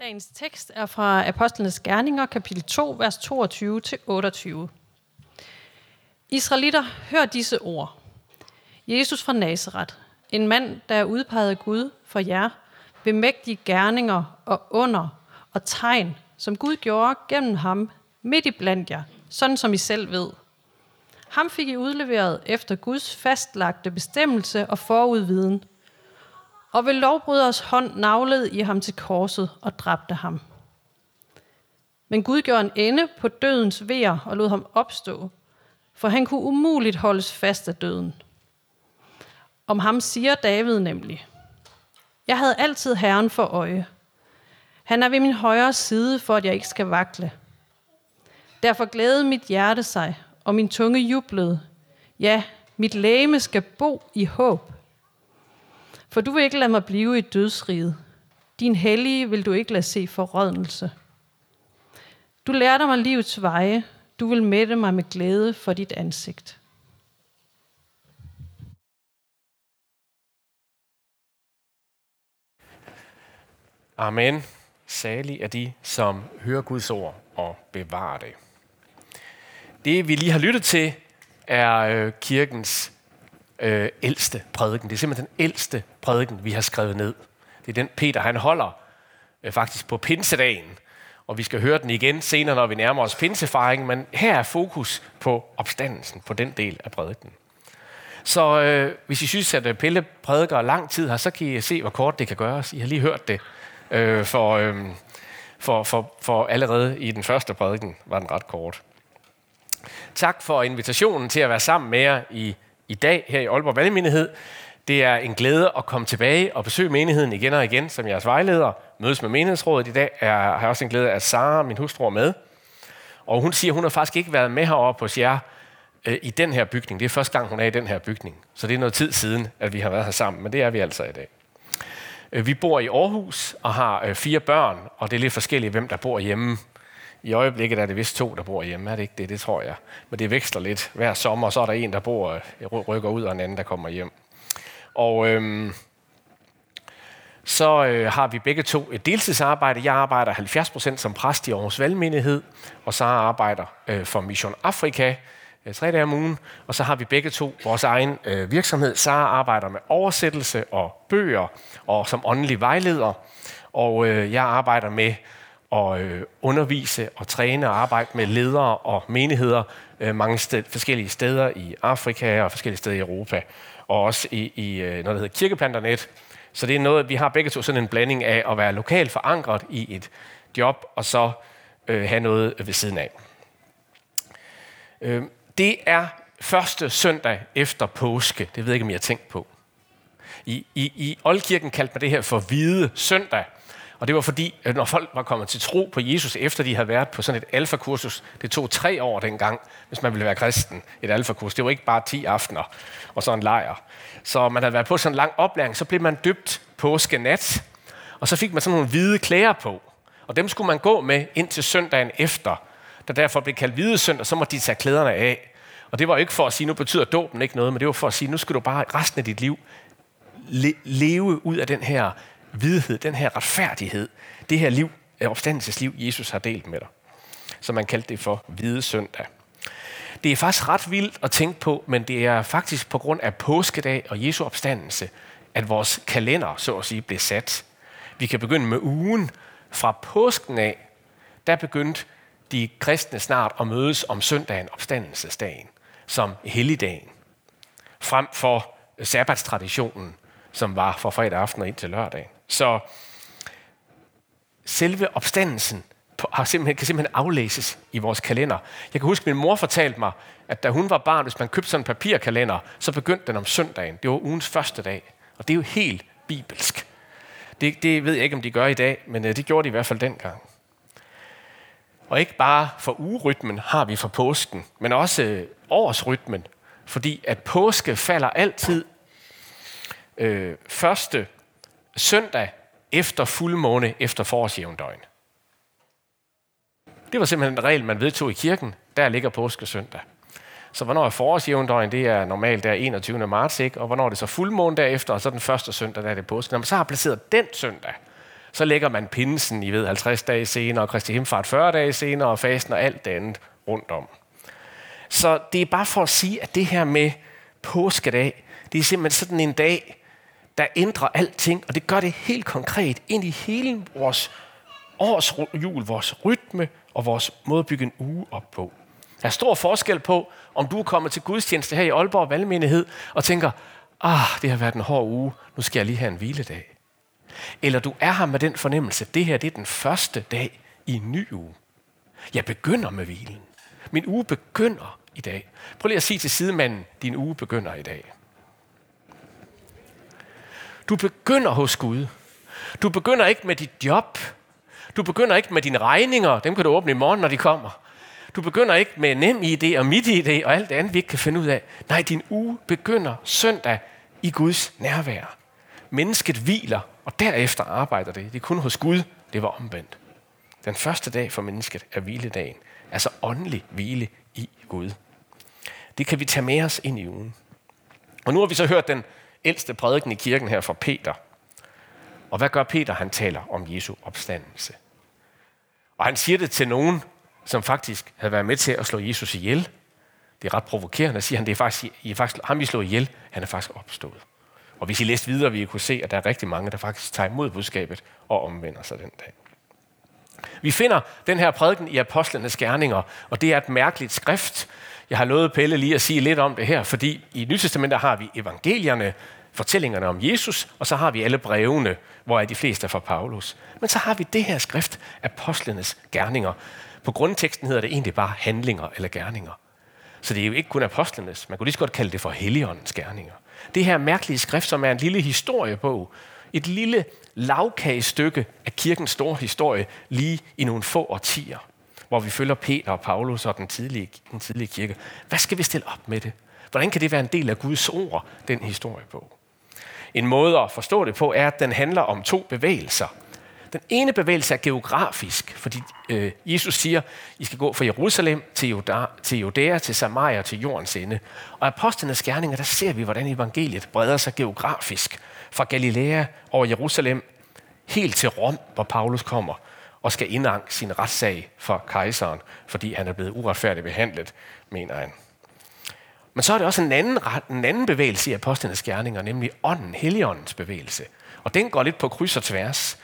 Dagens tekst er fra Apostlenes Gerninger, kapitel 2, vers 22-28. Israelitter, hør disse ord. Jesus fra Nazareth, en mand, der er udpeget af Gud for jer, ved mægtige gerninger og under og tegn, som Gud gjorde gennem ham midt i blandt jer, sådan som I selv ved. Ham fik I udleveret efter Guds fastlagte bestemmelse og forudviden – og ved lovbryders hånd navlede I ham til korset og dræbte ham. Men Gud gjorde en ende på dødens vær og lod ham opstå, for han kunne umuligt holdes fast af døden. Om ham siger David nemlig, Jeg havde altid Herren for øje. Han er ved min højre side, for at jeg ikke skal vakle. Derfor glædede mit hjerte sig, og min tunge jublede. Ja, mit læme skal bo i håb, for du vil ikke lade mig blive i dødsriget. Din hellige vil du ikke lade se forrådnelse. Du lærte mig livets veje. Du vil mætte mig med glæde for dit ansigt. Amen. Salig er de, som hører Guds ord og bevarer det. Det, vi lige har lyttet til, er øh, kirkens øh, ældste prædiken. Det er simpelthen den ældste prædiken, vi har skrevet ned. Det er den, Peter han holder øh, faktisk på pinsedagen. Og vi skal høre den igen senere, når vi nærmer os pinsefaringen. Men her er fokus på opstandelsen, på den del af prædiken. Så øh, hvis I synes, at øh, Pelle prædiker lang tid her, så kan I se, hvor kort det kan gøres. I har lige hørt det. Øh, for, øh, for, for, for allerede i den første prædiken var den ret kort. Tak for invitationen til at være sammen med jer i i dag her i Aalborg Valgmenighed. Det er en glæde at komme tilbage og besøge menigheden igen og igen som jeres vejleder. Mødes med menighedsrådet i dag. Jeg har også en glæde, at Sara, min hustru, er med. Og hun siger, at hun har faktisk ikke været med heroppe hos jer øh, i den her bygning. Det er første gang, hun er i den her bygning. Så det er noget tid siden, at vi har været her sammen, men det er vi altså i dag. Øh, vi bor i Aarhus og har øh, fire børn, og det er lidt forskelligt, hvem der bor hjemme. I øjeblikket er det vist to, der bor hjemme. Er det ikke det? Det tror jeg. Men det veksler lidt. Hver sommer så er der en, der bor, øh, rykker ud, og en anden, der kommer hjem. Og øhm, så øh, har vi begge to et deltidsarbejde. Jeg arbejder 70% som præst i Aarhus Valgmenighed, og så arbejder øh, for Mission Afrika øh, tre dage om ugen. Og så har vi begge to vores egen øh, virksomhed. Sara arbejder med oversættelse og bøger, og som åndelig vejleder. Og øh, jeg arbejder med at øh, undervise og træne og arbejde med ledere og menigheder øh, mange sted, forskellige steder i Afrika og forskellige steder i Europa, og også i, i øh, noget, der hedder Kirkeplanternet. Så det er noget, vi har begge to sådan en blanding af at være lokalt forankret i et job, og så øh, have noget ved siden af. Øh, det er første søndag efter påske. Det ved jeg ikke, om I har tænkt på. I, i, i Oldkirken kaldte man det her for hvide søndag, og det var fordi, at når folk var kommet til tro på Jesus, efter de havde været på sådan et alfakursus, det tog tre år dengang, hvis man ville være kristen, et alfakursus. Det var ikke bare 10 aftener og sådan en lejr. Så man havde været på sådan en lang oplæring, så blev man dybt påskenat, og så fik man sådan nogle hvide klæder på. Og dem skulle man gå med ind til søndagen efter, der derfor blev kaldt hvide søndag, så måtte de tage klæderne af. Og det var ikke for at sige, nu betyder dåben ikke noget, men det var for at sige, nu skal du bare resten af dit liv le- leve ud af den her vidhed, den her retfærdighed, det her liv, øh, opstandelsesliv, Jesus har delt med dig. Så man kaldte det for hvide søndag. Det er faktisk ret vildt at tænke på, men det er faktisk på grund af påskedag og Jesu opstandelse, at vores kalender, så at sige, blev sat. Vi kan begynde med ugen. Fra påsken af, der begyndte de kristne snart at mødes om søndagen, opstandelsesdagen, som helligdagen. Frem for sabbatstraditionen, som var fra fredag aften og ind til lørdag. Så selve opstandelsen har simpelthen, kan simpelthen aflæses i vores kalender. Jeg kan huske, at min mor fortalte mig, at da hun var barn, hvis man købte sådan en papirkalender, så begyndte den om søndagen. Det var ugens første dag. Og det er jo helt bibelsk. Det, det ved jeg ikke, om de gør i dag, men øh, det gjorde de i hvert fald dengang. Og ikke bare for ugerytmen har vi for påsken, men også øh, årsrytmen. Fordi at påske falder altid øh, første søndag efter fuldmåne efter forårsjævndøgn. Det var simpelthen en regel, man vedtog i kirken. Der ligger påskesøndag. Så hvornår er forårsjævndøgn? Det er normalt der 21. marts, ikke? Og hvornår er det så fuldmåne derefter, og så den første søndag, der er det påske. Når man så har placeret den søndag, Så lægger man pinsen, I ved, 50 dage senere, og Kristi Himmelfart 40 dage senere, og fasten og alt det andet rundt om. Så det er bare for at sige, at det her med påskedag, det er simpelthen sådan en dag, der ændrer alting, og det gør det helt konkret ind i hele vores års jul, vores rytme og vores måde at bygge en uge op på. Der er stor forskel på, om du er kommet til gudstjeneste her i Aalborg Valgmenighed og tænker, ah, det har været en hård uge, nu skal jeg lige have en hviledag. Eller du er her med den fornemmelse, det her det er den første dag i en ny uge. Jeg begynder med hvilen. Min uge begynder i dag. Prøv lige at sige til sidemanden, din uge begynder i dag. Du begynder hos Gud. Du begynder ikke med dit job. Du begynder ikke med dine regninger. Dem kan du åbne i morgen, når de kommer. Du begynder ikke med nem idé og midt idé og alt det andet, vi ikke kan finde ud af. Nej, din uge begynder søndag i Guds nærvær. Mennesket hviler, og derefter arbejder det. Det er kun hos Gud, det var omvendt. Den første dag for mennesket er hviledagen. Altså åndelig hvile i Gud. Det kan vi tage med os ind i ugen. Og nu har vi så hørt den ældste prædiken i kirken her fra Peter. Og hvad gør Peter? Han taler om Jesu opstandelse. Og han siger det til nogen, som faktisk havde været med til at slå Jesus ihjel. Det er ret provokerende, siger han. Det er faktisk, I er faktisk ham, vi slår ihjel. Han er faktisk opstået. Og hvis I læste videre, vi kunne se, at der er rigtig mange, der faktisk tager imod budskabet og omvender sig den dag. Vi finder den her prædiken i Apostlenes Gerninger, og det er et mærkeligt skrift. Jeg har lovet Pelle lige at sige lidt om det her, fordi i Nytestamentet har vi evangelierne, fortællingerne om Jesus, og så har vi alle brevene, hvor er de fleste er fra Paulus. Men så har vi det her skrift, Apostlenes Gerninger. På grundteksten hedder det egentlig bare handlinger eller gerninger. Så det er jo ikke kun apostlenes. Man kunne lige så godt kalde det for Helligåndens gerninger. Det her mærkelige skrift, som er en lille historiebog, et lille lavkagestykke af kirkens store historie, lige i nogle få årtier, hvor vi følger Peter og Paulus og den tidlige, den tidlige kirke. Hvad skal vi stille op med det? Hvordan kan det være en del af Guds ord, den historiebog? En måde at forstå det på er, at den handler om to bevægelser. Den ene bevægelse er geografisk, fordi øh, Jesus siger, I skal gå fra Jerusalem til, Judæa, til Judæa, til Samaria, til jordens ende. Og apostlenes gerninger, der ser vi, hvordan evangeliet breder sig geografisk. Fra Galilea over Jerusalem, helt til Rom, hvor Paulus kommer og skal indanke sin retssag for kejseren, fordi han er blevet uretfærdigt behandlet, mener han. Men så er det også en anden, en anden bevægelse i apostlenes gerninger, nemlig ånden, heligåndens bevægelse. Og den går lidt på kryds og tværs.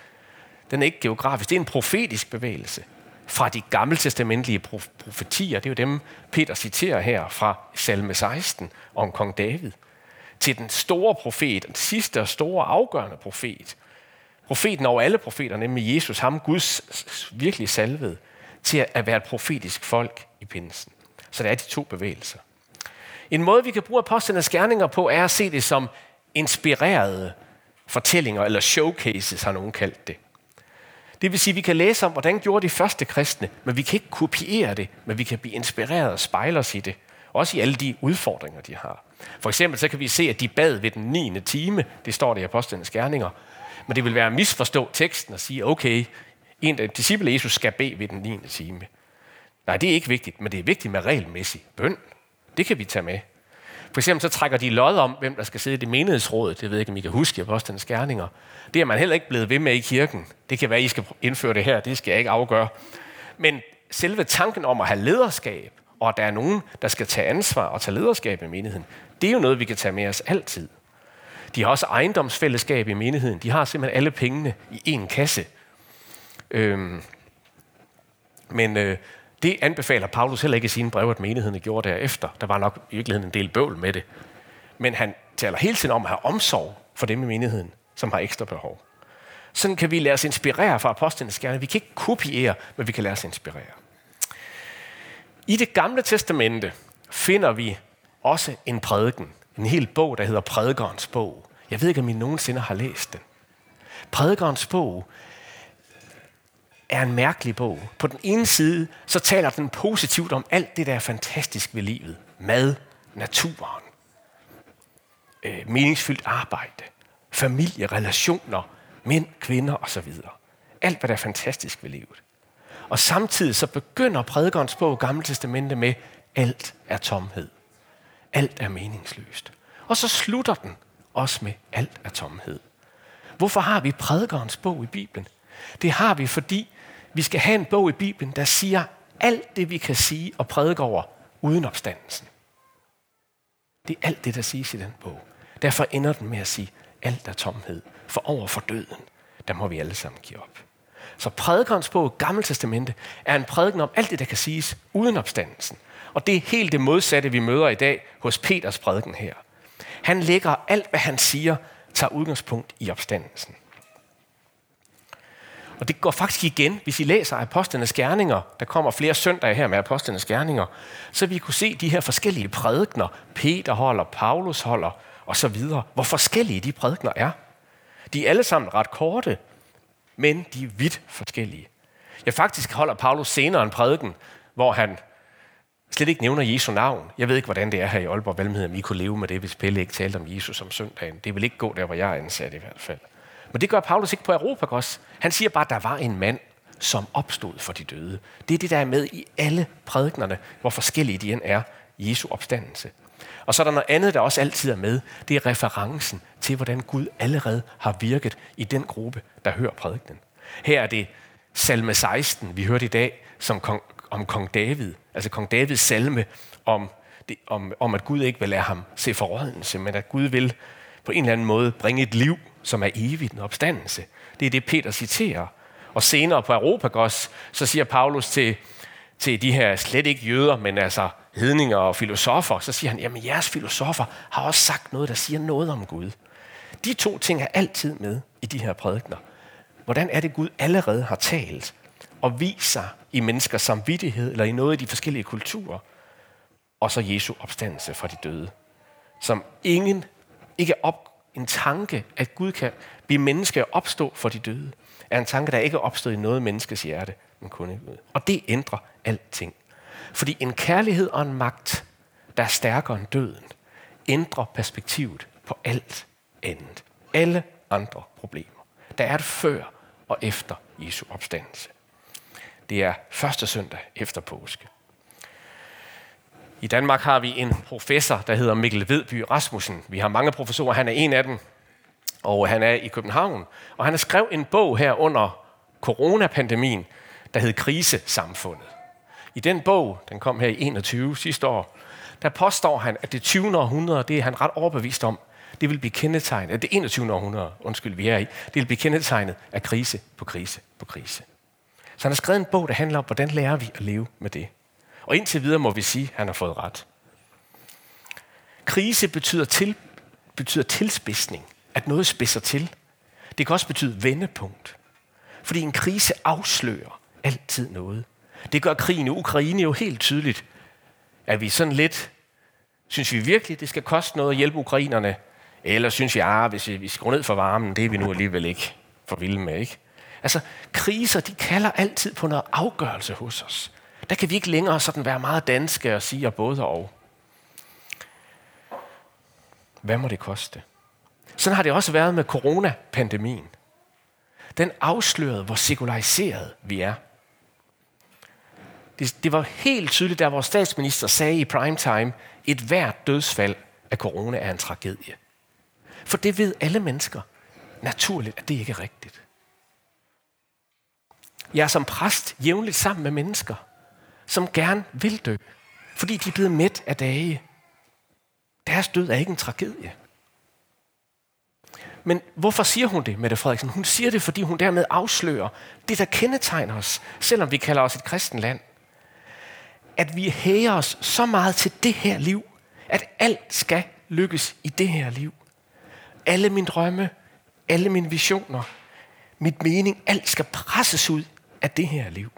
Den er ikke geografisk, det er en profetisk bevægelse. Fra de gammeltestamentlige profetier, det er jo dem, Peter citerer her fra salme 16 om kong David, til den store profet, den sidste og store afgørende profet, profeten over alle profeter, nemlig Jesus, ham Guds virkelig salvede, til at være et profetisk folk i pinsen. Så det er de to bevægelser. En måde, vi kan bruge apostlenes gerninger på, er at se det som inspirerede fortællinger, eller showcases har nogen kaldt det. Det vil sige, at vi kan læse om, hvordan gjorde de første kristne, men vi kan ikke kopiere det, men vi kan blive inspireret og spejle os i det. Også i alle de udfordringer, de har. For eksempel så kan vi se, at de bad ved den 9. time. Det står der i Apostlenes Gerninger. Men det vil være at misforstå teksten og sige, okay, en af disciple Jesus skal bede ved den 9. time. Nej, det er ikke vigtigt, men det er vigtigt med regelmæssig bøn. Det kan vi tage med. For eksempel så trækker de lod om, hvem der skal sidde i det menighedsråd. Det ved jeg ikke, om I kan huske i apostlenes gerninger. Det er man heller ikke blevet ved med i kirken. Det kan være, at I skal indføre det her. Det skal jeg ikke afgøre. Men selve tanken om at have lederskab, og at der er nogen, der skal tage ansvar og tage lederskab i menigheden, det er jo noget, vi kan tage med os altid. De har også ejendomsfællesskab i menigheden. De har simpelthen alle pengene i én kasse. Øhm, men øh, det anbefaler Paulus heller ikke i sine breve, at menigheden gjorde derefter. Der var nok i virkeligheden en del bøvl med det. Men han taler hele tiden om at have omsorg for dem i menigheden, som har ekstra behov. Sådan kan vi lade os inspirere fra apostlenes gerne. Vi kan ikke kopiere, men vi kan lade os inspirere. I det gamle testamente finder vi også en prædiken. En hel bog, der hedder Prædikernes bog. Jeg ved ikke, om I nogensinde har læst den. Prædikernes bog er en mærkelig bog. På den ene side, så taler den positivt om alt det, der er fantastisk ved livet. Mad, naturen, øh, meningsfyldt arbejde, familie, relationer, mænd, kvinder osv. Alt, hvad der er fantastisk ved livet. Og samtidig så begynder prædikernes bog Gamle Testamente med, alt er tomhed. Alt er meningsløst. Og så slutter den også med, alt er tomhed. Hvorfor har vi prædikernes bog i Bibelen? Det har vi, fordi vi skal have en bog i Bibelen, der siger alt det, vi kan sige og prædike over uden opstandelsen. Det er alt det, der siges i den bog. Derfor ender den med at sige, alt er tomhed. For over for døden, der må vi alle sammen give op. Så prædikernes bog, Gamle Testamente, er en prædiken om alt det, der kan siges uden opstandelsen. Og det er helt det modsatte, vi møder i dag hos Peters prædiken her. Han lægger alt, hvad han siger, tager udgangspunkt i opstandelsen. Og det går faktisk igen, hvis I læser Apostlenes Gerninger, der kommer flere søndage her med Apostlenes Gerninger, så vi kunne se de her forskellige prædikner, Peter holder, Paulus holder, og så videre, hvor forskellige de prædikner er. De er alle sammen ret korte, men de er vidt forskellige. Ja, faktisk holder Paulus senere en prædiken, hvor han slet ikke nævner Jesu navn. Jeg ved ikke, hvordan det er her i Aalborg Valmhed, om I kunne leve med det, hvis Pelle ikke talte om Jesus om søndagen. Det vil ikke gå der, hvor jeg er ansat i hvert fald. Men det gør Paulus ikke på Europagos. Han siger bare, at der var en mand, som opstod for de døde. Det er det, der er med i alle prædiknerne, hvor forskellige de end er, Jesu opstandelse. Og så er der noget andet, der også altid er med. Det er referencen til, hvordan Gud allerede har virket i den gruppe, der hører prædiknen. Her er det salme 16, vi hørte i dag, som kong, om kong David. Altså kong Davids salme om, det, om, om, at Gud ikke vil lade ham se forrådelse, men at Gud vil på en eller anden måde bringe et liv, som er evigt en opstandelse. Det er det, Peter citerer. Og senere på Europagos, så siger Paulus til, til de her slet ikke jøder, men altså hedninger og filosofer, så siger han, jamen jeres filosofer har også sagt noget, der siger noget om Gud. De to ting er altid med i de her prædikner. Hvordan er det, Gud allerede har talt og viser i menneskers samvittighed eller i noget af de forskellige kulturer, og så Jesu opstandelse fra de døde, som ingen ikke op en tanke, at Gud kan blive menneske og opstå for de døde, er en tanke, der ikke er opstået i noget menneskes hjerte, men kun i Gud. Og det ændrer alting. Fordi en kærlighed og en magt, der er stærkere end døden, ændrer perspektivet på alt andet. Alle andre problemer. Der er et før og efter Jesu opstandelse. Det er første søndag efter påske. I Danmark har vi en professor, der hedder Mikkel Vedby Rasmussen. Vi har mange professorer, han er en af dem, og han er i København. Og han har skrevet en bog her under coronapandemien, der hed Krisesamfundet. I den bog, den kom her i 21 sidste år, der påstår han, at det 20. århundrede, det er han ret overbevist om, det vil blive kendetegnet, at det 21. århundrede, undskyld, vi er i, det vil blive kendetegnet af krise på krise på krise. Så han har skrevet en bog, der handler om, hvordan lærer vi at leve med det. Og indtil videre må vi sige, at han har fået ret. Krise betyder, til, betyder tilspidsning, at noget spidser til. Det kan også betyde vendepunkt. Fordi en krise afslører altid noget. Det gør krigen i Ukraine jo helt tydeligt. At vi sådan lidt, synes vi virkelig, det skal koste noget at hjælpe ukrainerne? Eller synes jeg, at ah, hvis vi vi skruer ned for varmen, det er vi nu alligevel ikke for vilde med, ikke? Altså, kriser, de kalder altid på noget afgørelse hos os. Der kan vi ikke længere sådan være meget danske og sige både og. Hvad må det koste? Sådan har det også været med coronapandemien. Den afslørede, hvor sekulariseret vi er. Det, det var helt tydeligt, da vores statsminister sagde i primetime, et hvert dødsfald af corona er en tragedie. For det ved alle mennesker naturligt, at det ikke er rigtigt. Jeg er som præst jævnligt sammen med mennesker, som gerne vil dø, fordi de er blevet mæt af dage. Deres død er ikke en tragedie. Men hvorfor siger hun det, Mette Frederiksen? Hun siger det, fordi hun dermed afslører det, der kendetegner os, selvom vi kalder os et kristen land. At vi hæger os så meget til det her liv, at alt skal lykkes i det her liv. Alle mine drømme, alle mine visioner, mit mening, alt skal presses ud af det her liv.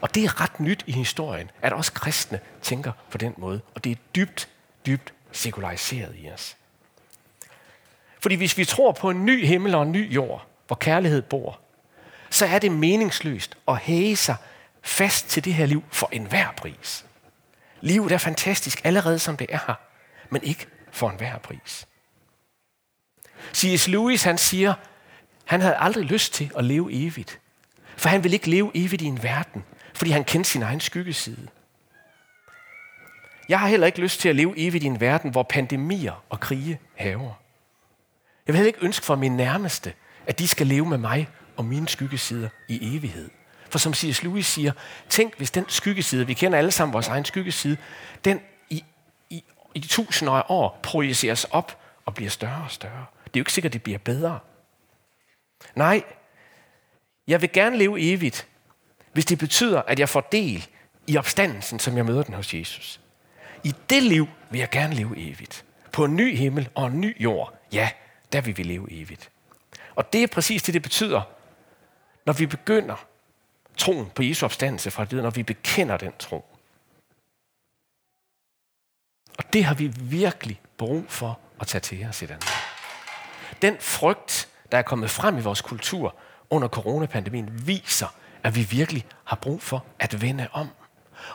Og det er ret nyt i historien, at også kristne tænker på den måde. Og det er dybt, dybt sekulariseret i os. Fordi hvis vi tror på en ny himmel og en ny jord, hvor kærlighed bor, så er det meningsløst at hæge sig fast til det her liv for enhver pris. Livet er fantastisk allerede som det er her, men ikke for enhver pris. C.S. Lewis han siger, han havde aldrig lyst til at leve evigt. For han vil ikke leve evigt i en verden, fordi han kendte sin egen skyggeside. Jeg har heller ikke lyst til at leve evigt i en verden, hvor pandemier og krige haver. Jeg vil heller ikke ønske for min nærmeste, at de skal leve med mig og mine skyggesider i evighed. For som C.S. Lewis siger, tænk hvis den skyggeside, vi kender alle sammen vores egen skyggeside, den i, i, i tusinder af år projiceres op og bliver større og større. Det er jo ikke sikkert, at det bliver bedre. Nej, jeg vil gerne leve evigt, hvis det betyder, at jeg får del i opstandelsen, som jeg møder den hos Jesus. I det liv vil jeg gerne leve evigt. På en ny himmel og en ny jord, ja, der vil vi leve evigt. Og det er præcis det, det betyder, når vi begynder troen på Jesu opstandelse fra det, når vi bekender den tro. Og det har vi virkelig brug for at tage til os i Danmark. Den frygt, der er kommet frem i vores kultur under coronapandemien, viser, at vi virkelig har brug for at vende om.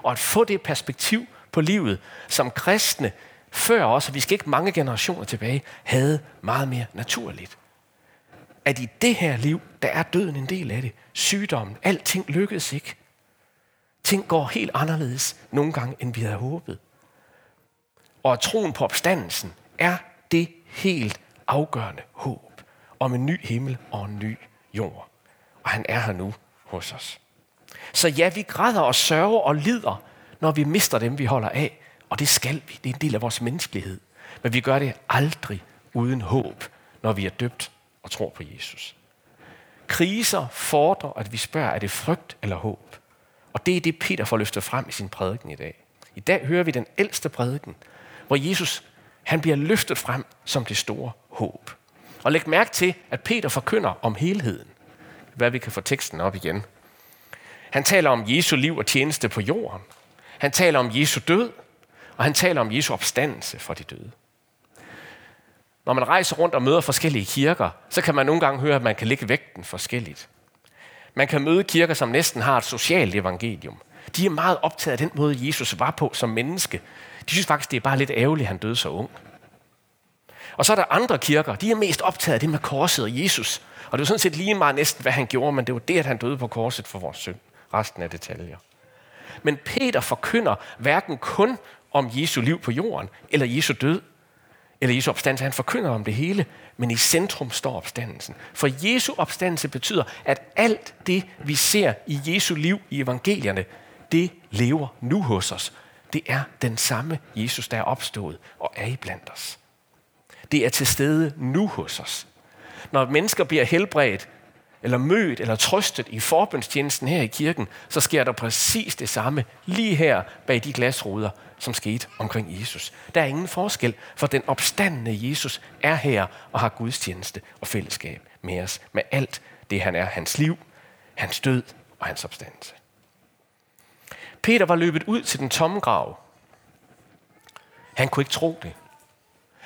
Og at få det perspektiv på livet, som kristne før os, og vi skal ikke mange generationer tilbage, havde meget mere naturligt. At i det her liv, der er døden en del af det. Sygdommen, alting lykkedes ikke. Ting går helt anderledes nogle gange, end vi havde håbet. Og at troen på opstandelsen er det helt afgørende håb om en ny himmel og en ny jord. Og han er her nu hos os. Så ja, vi græder og sørger og lider, når vi mister dem, vi holder af. Og det skal vi. Det er en del af vores menneskelighed. Men vi gør det aldrig uden håb, når vi er døbt og tror på Jesus. Kriser fordrer, at vi spørger, er det frygt eller håb? Og det er det, Peter får løftet frem i sin prædiken i dag. I dag hører vi den ældste prædiken, hvor Jesus han bliver løftet frem som det store håb. Og læg mærke til, at Peter forkynder om helheden. Hvad vi kan få teksten op igen. Han taler om Jesu liv og tjeneste på jorden. Han taler om Jesu død, og han taler om Jesu opstandelse for de døde. Når man rejser rundt og møder forskellige kirker, så kan man nogle gange høre, at man kan lægge vægten forskelligt. Man kan møde kirker, som næsten har et socialt evangelium. De er meget optaget af den måde, Jesus var på som menneske. De synes faktisk, det er bare lidt ærgerligt, at han døde så ung. Og så er der andre kirker, de er mest optaget af det med korset og Jesus. Og det er sådan set lige meget næsten, hvad han gjorde, men det var det, at han døde på korset for vores synd. Resten af detaljer. Men Peter forkynder hverken kun om Jesu liv på jorden, eller Jesu død, eller Jesu opstandelse. Han forkynder om det hele, men i centrum står opstandelsen. For Jesu opstandelse betyder, at alt det, vi ser i Jesu liv i evangelierne, det lever nu hos os. Det er den samme Jesus, der er opstået og er i blandt os. Det er til stede nu hos os. Når mennesker bliver helbredt, eller mødt, eller trøstet i forbundstjenesten her i kirken, så sker der præcis det samme lige her bag de glasruder, som skete omkring Jesus. Der er ingen forskel, for den opstandende Jesus er her og har gudstjeneste og fællesskab med os, med alt det han er, hans liv, hans død og hans opstandelse. Peter var løbet ud til den tomme grav. Han kunne ikke tro det.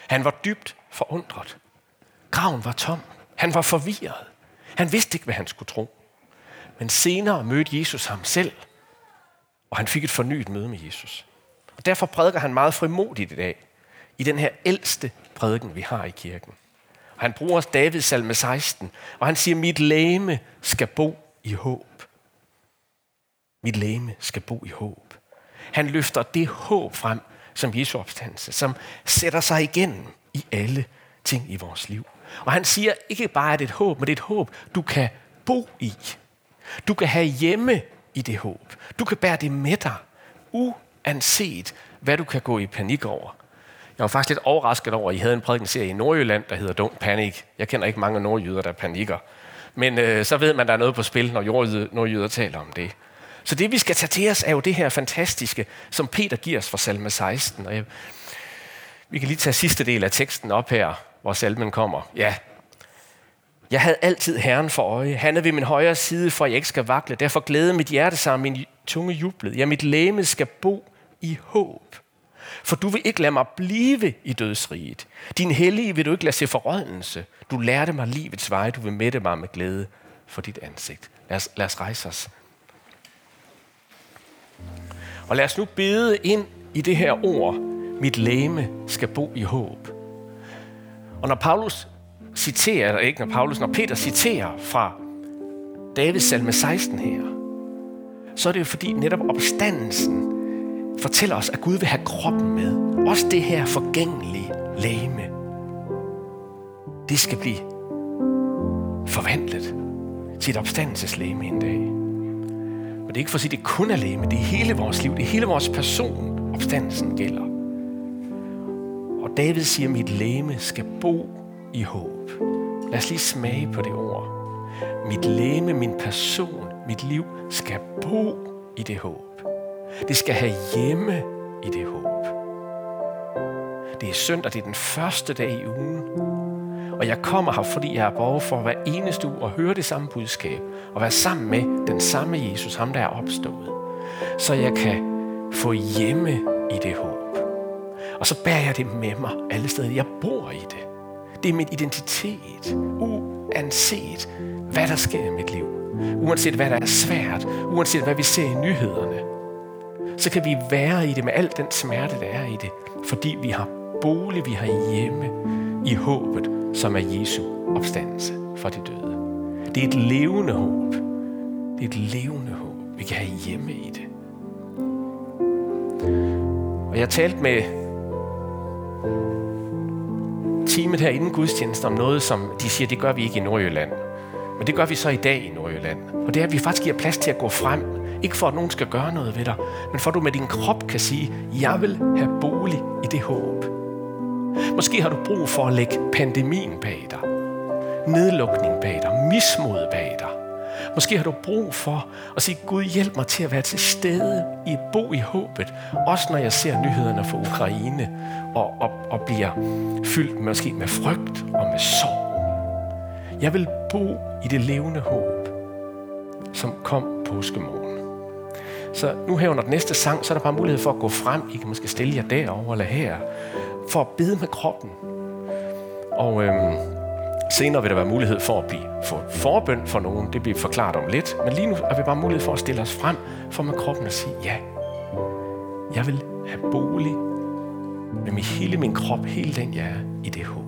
Han var dybt forundret. Graven var tom. Han var forvirret. Han vidste ikke, hvad han skulle tro. Men senere mødte Jesus ham selv, og han fik et fornyet møde med Jesus. Og derfor prædiker han meget frimodigt i dag, i den her ældste prædiken, vi har i kirken. Og han bruger Davids salme 16, og han siger, mit læme skal bo i håb. Mit læme skal bo i håb. Han løfter det håb frem, som Jesu opstandelse, som sætter sig igennem i alle ting i vores liv. Og han siger ikke bare, at det er et håb, men det er et håb, du kan bo i. Du kan have hjemme i det håb. Du kan bære det med dig, uanset hvad du kan gå i panik over. Jeg var faktisk lidt overrasket over, at I havde en prædikenserie i Nordjylland, der hedder Don't Panic. Jeg kender ikke mange nordjyder, der panikker. Men øh, så ved man, at der er noget på spil, når nordjyder taler om det. Så det, vi skal tage til os, er jo det her fantastiske, som Peter giver os fra salme 16. Og jeg, vi kan lige tage sidste del af teksten op her, hvor salmen kommer. Ja. Jeg havde altid Herren for øje. Han er ved min højre side, for jeg ikke skal vakle. Derfor glæder mit hjerte sammen, min tunge jublede. Ja, mit læme skal bo i håb. For du vil ikke lade mig blive i dødsriget. Din hellige vil du ikke lade se forrådnelse. Du lærte mig livets vej. Du vil mætte mig med glæde for dit ansigt. Lad os, lad os rejse os. Og lad os nu bede ind i det her ord. Mit læme skal bo i håb. Og når Paulus citerer, eller ikke når Paulus, når Peter citerer fra Davids salme 16 her, så er det jo fordi netop opstandelsen fortæller os, at Gud vil have kroppen med. Også det her forgængelige læme. Det skal blive forvandlet til et opstandelseslæme en dag. Det er ikke for at sige, at det kun er læme, det er hele vores liv, det er hele vores person, opstandelsen gælder. Og David siger, at mit læme skal bo i håb. Lad os lige smage på det ord. Mit læme, min person, mit liv skal bo i det håb. Det skal have hjemme i det håb. Det er søndag, det er den første dag i ugen. Og jeg kommer her, fordi jeg har behov for hver eneste uge at høre det samme budskab. Og være sammen med den samme Jesus, ham der er opstået. Så jeg kan få hjemme i det håb. Og så bærer jeg det med mig alle steder. Jeg bor i det. Det er min identitet, uanset hvad der sker i mit liv. Uanset hvad der er svært, uanset hvad vi ser i nyhederne. Så kan vi være i det med al den smerte, der er i det. Fordi vi har bolig, vi har hjemme i håbet, som er Jesu opstandelse for de døde. Det er et levende håb. Det er et levende håb. Vi kan have hjemme i det. Og jeg talte med teamet her inden gudstjeneste om noget, som de siger, det gør vi ikke i Nordjylland. Men det gør vi så i dag i Nordjylland. Og det er, at vi faktisk giver plads til at gå frem. Ikke for, at nogen skal gøre noget ved dig, men for at du med din krop kan sige, jeg vil have bolig i det håb. Måske har du brug for at lægge pandemien bag dig. Nedlukning bag dig. Mismod bag dig. Måske har du brug for at sige, Gud hjælp mig til at være til stede i bo i håbet. Også når jeg ser nyhederne fra Ukraine og, og, og bliver fyldt måske med frygt og med sorg. Jeg vil bo i det levende håb, som kom påskemorgen. Så nu her under den næste sang, så er der bare mulighed for at gå frem. I kan måske stille jer derovre eller her, for at bede med kroppen. Og øhm, senere vil der være mulighed for at blive for forbøn for nogen. Det bliver forklaret om lidt. Men lige nu er vi bare mulighed for at stille os frem for med kroppen at sige, ja, jeg vil have bolig med hele min krop, hele den jeg er, i det hul.